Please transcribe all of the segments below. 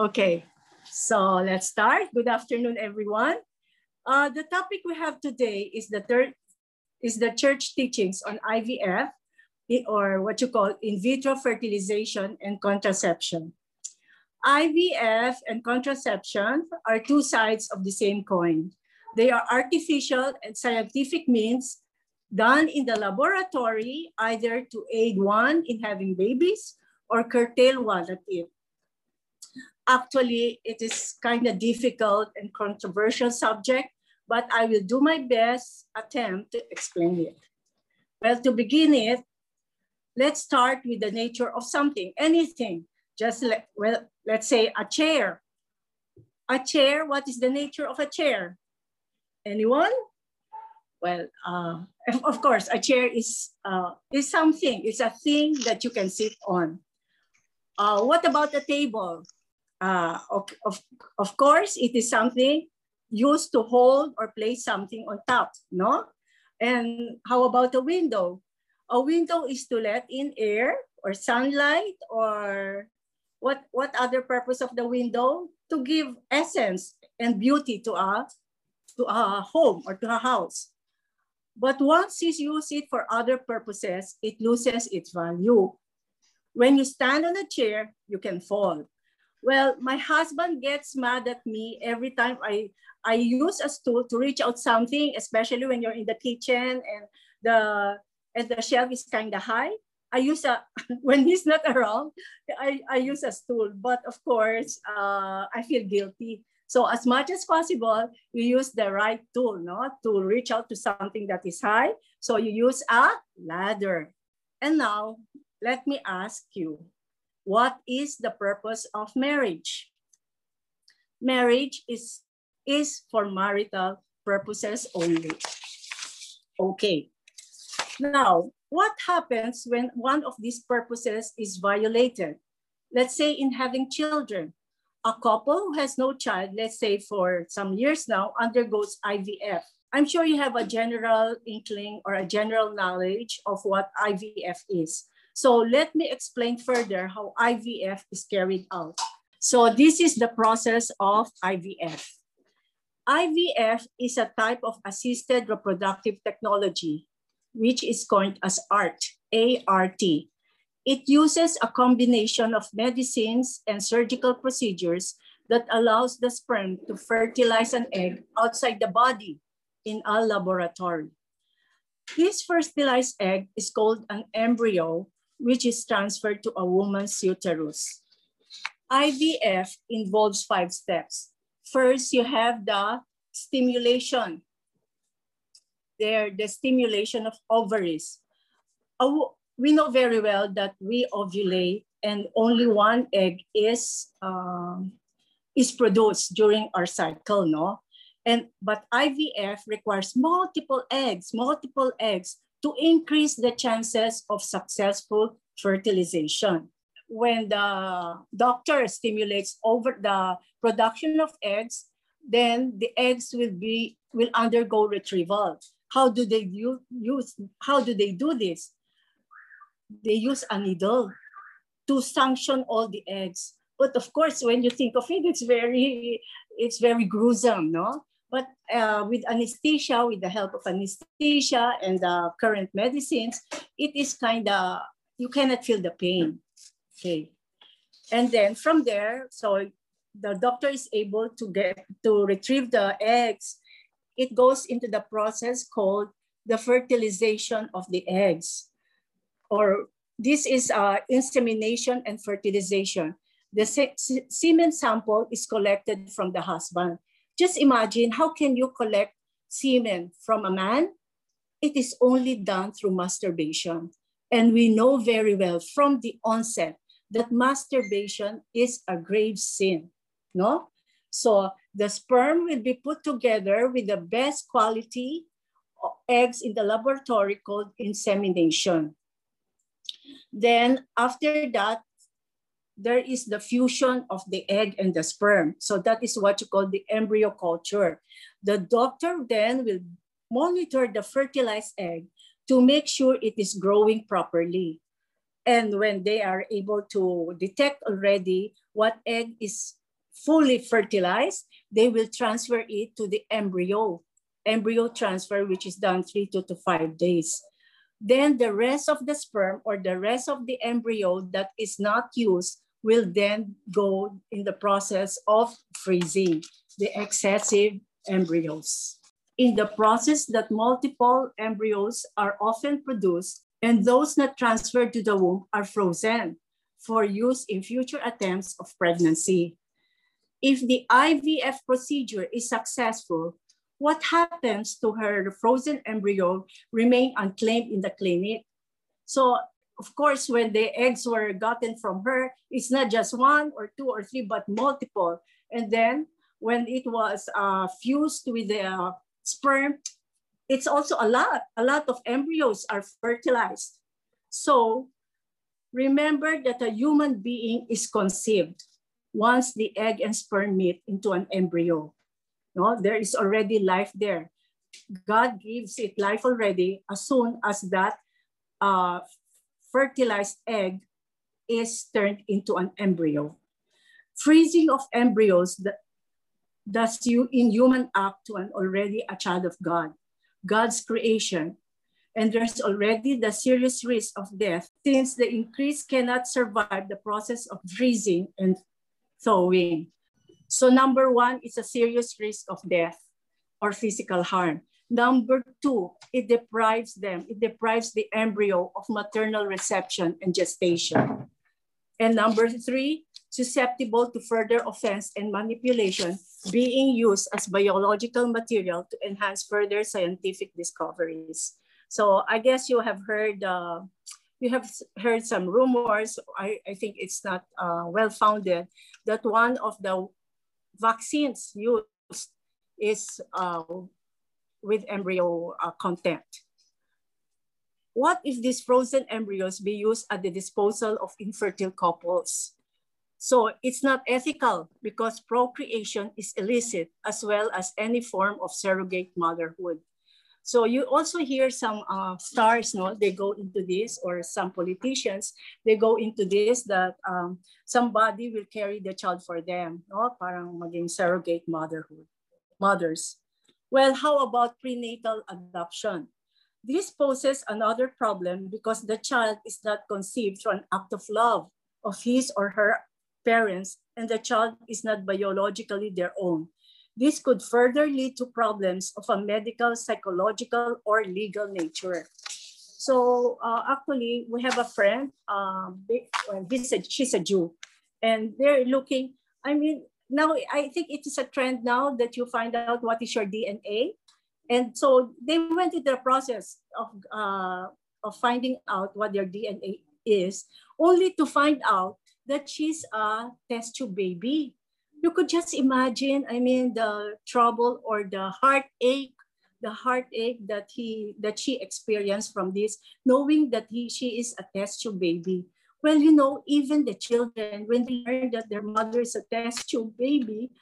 Okay, so let's start. Good afternoon, everyone. Uh, the topic we have today is the third is the church teachings on IVF or what you call in vitro fertilization and contraception. IVF and contraception are two sides of the same coin. They are artificial and scientific means done in the laboratory either to aid one in having babies or curtail one at it. Actually, it is kind of difficult and controversial subject, but I will do my best attempt to explain it. Well, to begin it, let's start with the nature of something, anything. Just well, let's say a chair. A chair, what is the nature of a chair? Anyone? Well, uh, of course, a chair is, uh, is something, it's a thing that you can sit on. Uh, what about a table? Uh, of, of, of course, it is something used to hold or place something on top, no? And how about a window? A window is to let in air or sunlight or what, what other purpose of the window? To give essence and beauty to a, to a home or to a house. But once you use it for other purposes, it loses its value. When you stand on a chair, you can fall. Well, my husband gets mad at me every time I, I use a stool to reach out something, especially when you're in the kitchen and the and the shelf is kind of high. I use a when he's not around, I, I use a stool. But of course, uh, I feel guilty. So as much as possible, you use the right tool, no, to reach out to something that is high. So you use a ladder. And now let me ask you, what is the purpose of marriage? Marriage is, is for marital purposes only. Okay. Now, what happens when one of these purposes is violated? Let's say in having children. A couple who has no child, let's say for some years now, undergoes IVF. I'm sure you have a general inkling or a general knowledge of what IVF is. So let me explain further how IVF is carried out. So this is the process of IVF. IVF is a type of assisted reproductive technology which is coined as ART, A-R-T. It uses a combination of medicines and surgical procedures that allows the sperm to fertilize an egg outside the body in a laboratory. This fertilized egg is called an embryo, which is transferred to a woman's uterus. IVF involves five steps. First, you have the stimulation there the stimulation of ovaries. We know very well that we ovulate and only one egg is, um, is produced during our cycle, no? And, but IVF requires multiple eggs, multiple eggs to increase the chances of successful fertilization. When the doctor stimulates over the production of eggs, then the eggs will be will undergo retrieval. How do they use, how do they do this? They use a needle to sanction all the eggs. But of course, when you think of it, it's very, it's very gruesome, no? But uh, with anesthesia, with the help of anesthesia and the current medicines, it is kind of, you cannot feel the pain, okay? And then from there, so the doctor is able to get, to retrieve the eggs it goes into the process called the fertilization of the eggs. Or this is uh, insemination and fertilization. The se semen sample is collected from the husband. Just imagine, how can you collect semen from a man? It is only done through masturbation. And we know very well from the onset that masturbation is a grave sin, no? So the sperm will be put together with the best quality eggs in the laboratory called insemination. Then after that, there is the fusion of the egg and the sperm. So that is what you call the embryo culture. The doctor then will monitor the fertilized egg to make sure it is growing properly. And when they are able to detect already what egg is fully fertilized, they will transfer it to the embryo, embryo transfer, which is done three to, to five days. Then the rest of the sperm or the rest of the embryo that is not used will then go in the process of freezing the excessive embryos. In the process that multiple embryos are often produced and those not transferred to the womb are frozen for use in future attempts of pregnancy. If the IVF procedure is successful, what happens to her frozen embryo remain unclaimed in the clinic. So of course, when the eggs were gotten from her, it's not just one or two or three, but multiple. And then when it was uh, fused with the uh, sperm, it's also a lot. A lot of embryos are fertilized. So remember that a human being is conceived once the egg and sperm meet into an embryo. No, there is already life there. God gives it life already as soon as that uh, fertilized egg is turned into an embryo. Freezing of embryos thus you in human act to an already a child of God, God's creation. And there's already the serious risk of death since the increase cannot survive the process of freezing and thawing. So number one is a serious risk of death or physical harm. Number two, it deprives them, it deprives the embryo of maternal reception and gestation. And number three, susceptible to further offense and manipulation being used as biological material to enhance further scientific discoveries. So I guess you have heard, uh, you have heard some rumors, I, I think it's not uh, well-founded, that one of the vaccines used is uh, with embryo uh, content. What if these frozen embryos be used at the disposal of infertile couples? So it's not ethical because procreation is illicit as well as any form of surrogate motherhood. So you also hear some uh, stars, no, they go into this, or some politicians, they go into this that um, somebody will carry the child for them, no, parang maging surrogate motherhood, mothers. Well, how about prenatal adoption? This poses another problem because the child is not conceived through an act of love of his or her parents and the child is not biologically their own. This could further lead to problems of a medical, psychological, or legal nature. So uh, actually, we have a friend, um, he's a, she's a Jew, and they're looking, I mean, now I think it is a trend now that you find out what is your DNA. And so they went through the process of, uh, of finding out what their DNA is, only to find out that she's a test tube baby. You could just imagine, I mean, the trouble or the heartache, the heartache that he that she experienced from this, knowing that he she is a test tube baby. Well, you know, even the children, when they learn that their mother is a test tube baby,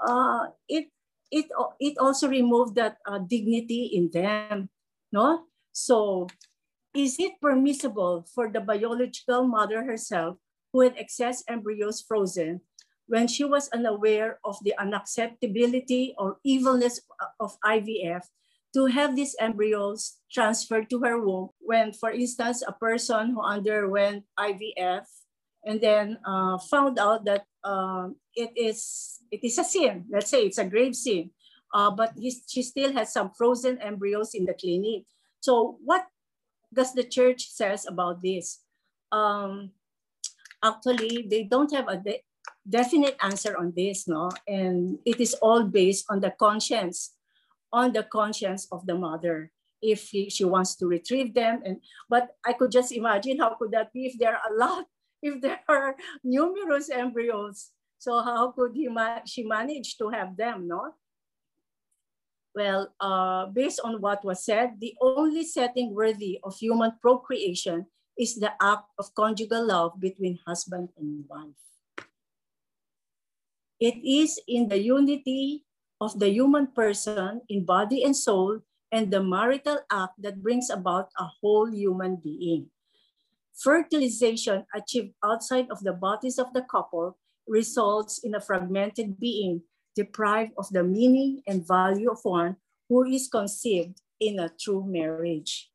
uh, it it it also removed that uh, dignity in them, no? So, is it permissible for the biological mother herself, who had excess embryos frozen, when she was unaware of the unacceptability or evilness of IVF, to have these embryos transferred to her womb when, for instance, a person who underwent IVF and then uh, found out that um, it is it is a sin. Let's say it's a grave sin, uh, but he, she still has some frozen embryos in the clinic. So what does the church says about this? Um, actually, they don't have a de definite answer on this, no, and it is all based on the conscience on the conscience of the mother if he, she wants to retrieve them. And but i could just imagine how could that be if there are a lot if there are numerous embryos. So how could he ma she manage to have them no? Well uh, based on what was said the only setting worthy of human procreation is the act of conjugal love between husband and wife. It is in the unity of the human person in body and soul and the marital act that brings about a whole human being. Fertilization achieved outside of the bodies of the couple results in a fragmented being, deprived of the meaning and value of one who is conceived in a true marriage.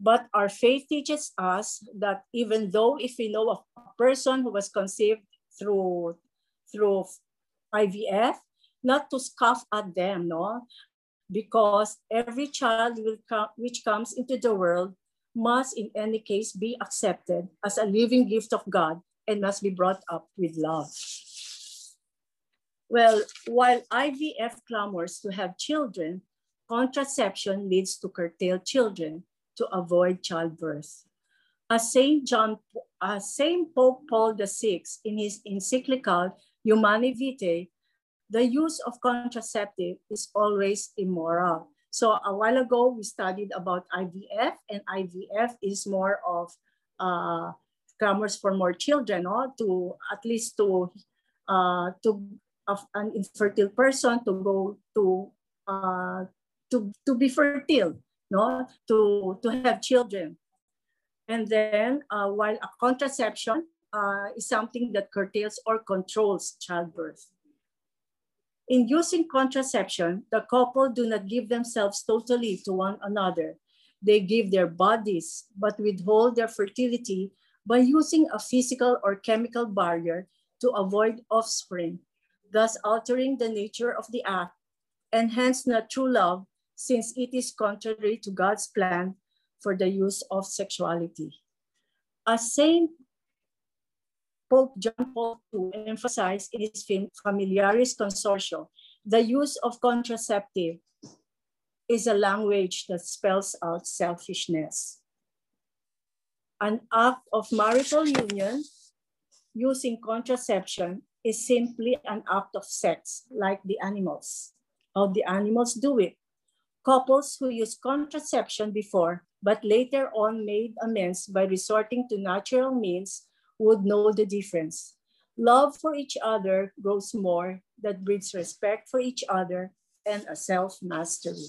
But our faith teaches us that even though if we know of a person who was conceived through, through IVF, not to scoff at them, no? Because every child come, which comes into the world must in any case be accepted as a living gift of God and must be brought up with love. Well, while IVF clamors to have children, contraception leads to curtail children to avoid childbirth. As Saint John, as Saint Pope Paul VI in his encyclical Humanae Vitae, the use of contraceptive is always immoral. So a while ago, we studied about IVF, and IVF is more of uh, grammars for more children, no? to at least to uh, to of an infertile person to go to uh, to to be fertile, no, to to have children, and then uh, while a contraception uh, is something that curtails or controls childbirth. In using contraception, the couple do not give themselves totally to one another. They give their bodies, but withhold their fertility by using a physical or chemical barrier to avoid offspring, thus altering the nature of the act, and hence not true love, since it is contrary to God's plan for the use of sexuality. As Saint Pope John Paul II emphasized in his film Familiaris Consortio, the use of contraceptive is a language that spells out selfishness. An act of marital union using contraception is simply an act of sex, like the animals. How the animals do it. Couples who use contraception before, but later on made amends by resorting to natural means would know the difference. Love for each other grows more that breeds respect for each other and a self-mastery.